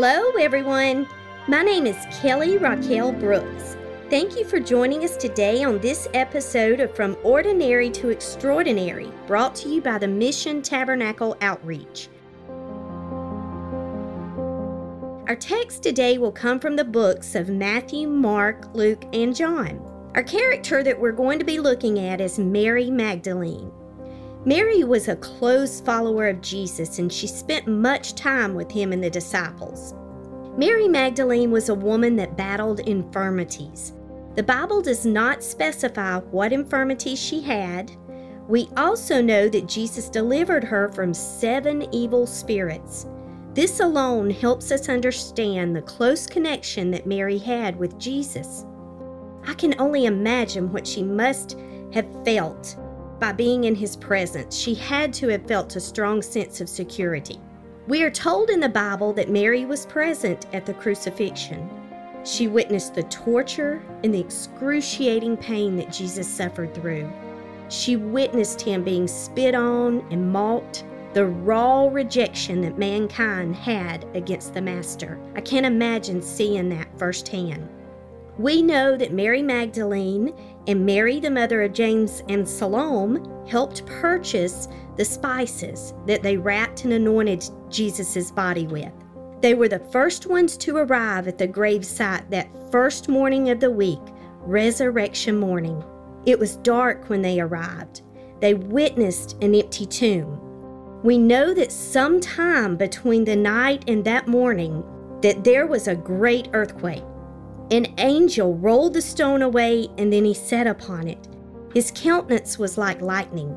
Hello, everyone. My name is Kelly Raquel Brooks. Thank you for joining us today on this episode of From Ordinary to Extraordinary, brought to you by the Mission Tabernacle Outreach. Our text today will come from the books of Matthew, Mark, Luke, and John. Our character that we're going to be looking at is Mary Magdalene. Mary was a close follower of Jesus and she spent much time with him and the disciples. Mary Magdalene was a woman that battled infirmities. The Bible does not specify what infirmities she had. We also know that Jesus delivered her from seven evil spirits. This alone helps us understand the close connection that Mary had with Jesus. I can only imagine what she must have felt by being in his presence, she had to have felt a strong sense of security. We are told in the Bible that Mary was present at the crucifixion. She witnessed the torture and the excruciating pain that Jesus suffered through. She witnessed him being spit on and mocked, the raw rejection that mankind had against the Master. I can't imagine seeing that firsthand. We know that Mary Magdalene and Mary, the mother of James and Salome, helped purchase the spices that they wrapped and anointed Jesus' body with. They were the first ones to arrive at the gravesite that first morning of the week, resurrection morning. It was dark when they arrived. They witnessed an empty tomb. We know that sometime between the night and that morning that there was a great earthquake. An angel rolled the stone away, and then he sat upon it. His countenance was like lightning.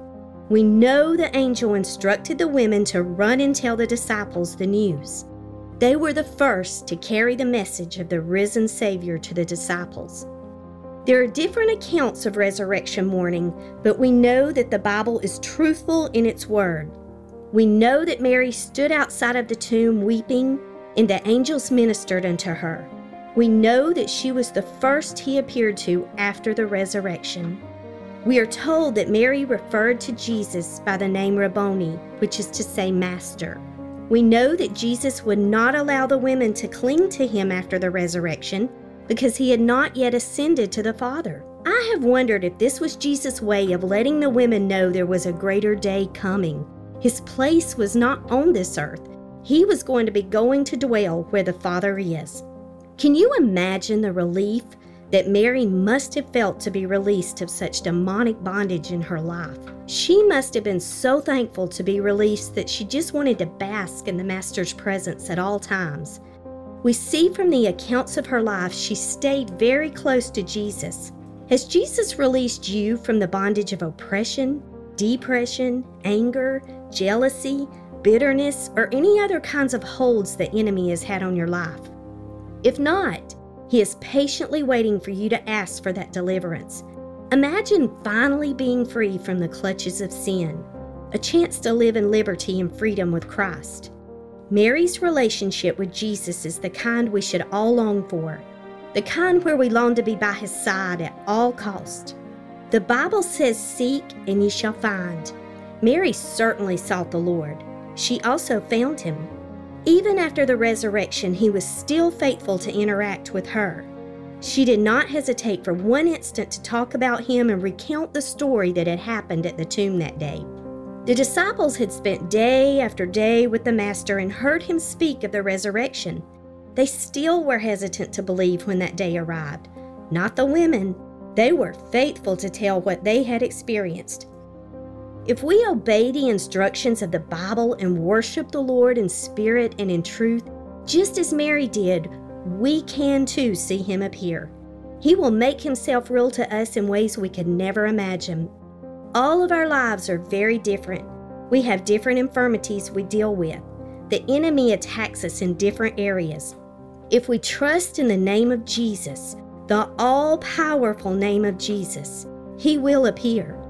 We know the angel instructed the women to run and tell the disciples the news. They were the first to carry the message of the risen Savior to the disciples. There are different accounts of resurrection morning, but we know that the Bible is truthful in its word. We know that Mary stood outside of the tomb weeping, and the angels ministered unto her. We know that she was the first he appeared to after the resurrection. We are told that Mary referred to Jesus by the name Rabboni, which is to say, Master. We know that Jesus would not allow the women to cling to him after the resurrection because he had not yet ascended to the Father. I have wondered if this was Jesus' way of letting the women know there was a greater day coming. His place was not on this earth, he was going to be going to dwell where the Father is. Can you imagine the relief that Mary must have felt to be released of such demonic bondage in her life? She must have been so thankful to be released that she just wanted to bask in the Master's presence at all times. We see from the accounts of her life she stayed very close to Jesus. Has Jesus released you from the bondage of oppression, depression, anger, jealousy, bitterness, or any other kinds of holds the enemy has had on your life? If not, He is patiently waiting for you to ask for that deliverance. Imagine finally being free from the clutches of sin, a chance to live in liberty and freedom with Christ. Mary's relationship with Jesus is the kind we should all long for, the kind where we long to be by his side at all cost. The Bible says, Seek and ye shall find. Mary certainly sought the Lord. She also found him. Even after the resurrection, he was still faithful to interact with her. She did not hesitate for one instant to talk about him and recount the story that had happened at the tomb that day. The disciples had spent day after day with the Master and heard him speak of the resurrection. They still were hesitant to believe when that day arrived. Not the women. They were faithful to tell what they had experienced. If we obey the instructions of the Bible and worship the Lord in spirit and in truth, just as Mary did, we can too see Him appear. He will make Himself real to us in ways we could never imagine. All of our lives are very different. We have different infirmities we deal with. The enemy attacks us in different areas. If we trust in the name of Jesus, the all powerful name of Jesus, He will appear.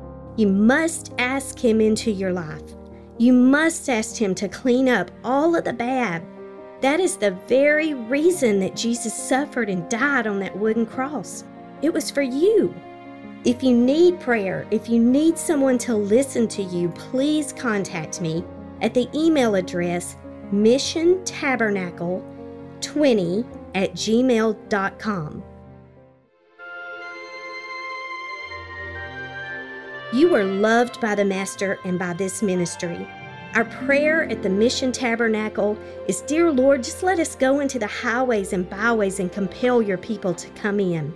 You must ask Him into your life. You must ask Him to clean up all of the bad. That is the very reason that Jesus suffered and died on that wooden cross. It was for you. If you need prayer, if you need someone to listen to you, please contact me at the email address missiontabernacle 20 at gmail.com. You are loved by the Master and by this ministry. Our prayer at the Mission Tabernacle is Dear Lord, just let us go into the highways and byways and compel your people to come in.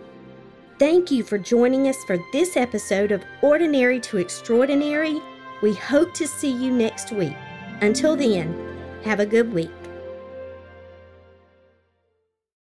Thank you for joining us for this episode of Ordinary to Extraordinary. We hope to see you next week. Until then, have a good week.